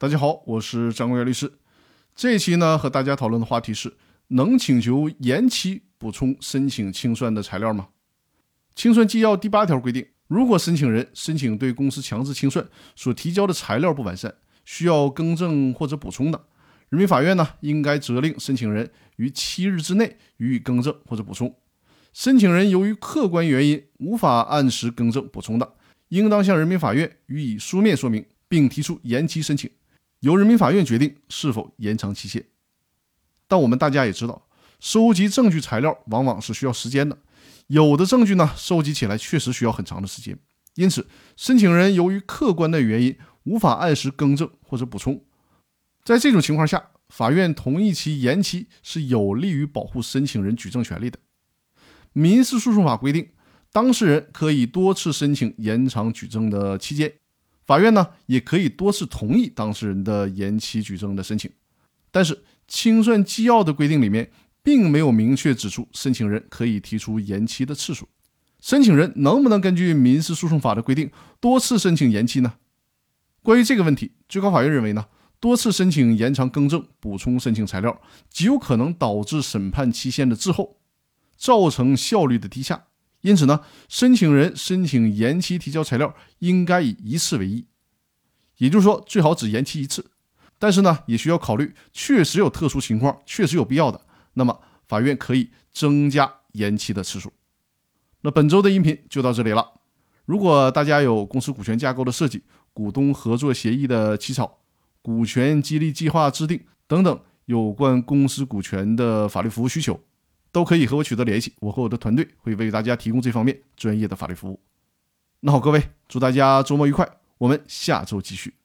大家好，我是张国元律师。这一期呢，和大家讨论的话题是：能请求延期补充申请清算的材料吗？清算纪要第八条规定，如果申请人申请对公司强制清算所提交的材料不完善，需要更正或者补充的，人民法院呢应该责令申请人于七日之内予以更正或者补充。申请人由于客观原因无法按时更正补充的，应当向人民法院予以书面说明，并提出延期申请。由人民法院决定是否延长期限，但我们大家也知道，收集证据材料往往是需要时间的，有的证据呢，收集起来确实需要很长的时间。因此，申请人由于客观的原因无法按时更正或者补充，在这种情况下，法院同意其延期是有利于保护申请人举证权利的。民事诉讼法规定，当事人可以多次申请延长举证的期间。法院呢也可以多次同意当事人的延期举证的申请，但是清算纪要的规定里面并没有明确指出申请人可以提出延期的次数。申请人能不能根据民事诉讼法的规定多次申请延期呢？关于这个问题，最高法院认为呢，多次申请延长更正补充申请材料，极有可能导致审判期限的滞后，造成效率的低下。因此呢，申请人申请延期提交材料应该以一次为宜，也就是说最好只延期一次。但是呢，也需要考虑确实有特殊情况，确实有必要的，那么法院可以增加延期的次数。那本周的音频就到这里了。如果大家有公司股权架构的设计、股东合作协议的起草、股权激励计划制定等等有关公司股权的法律服务需求，都可以和我取得联系，我和我的团队会为大家提供这方面专业的法律服务。那好，各位，祝大家周末愉快，我们下周继续。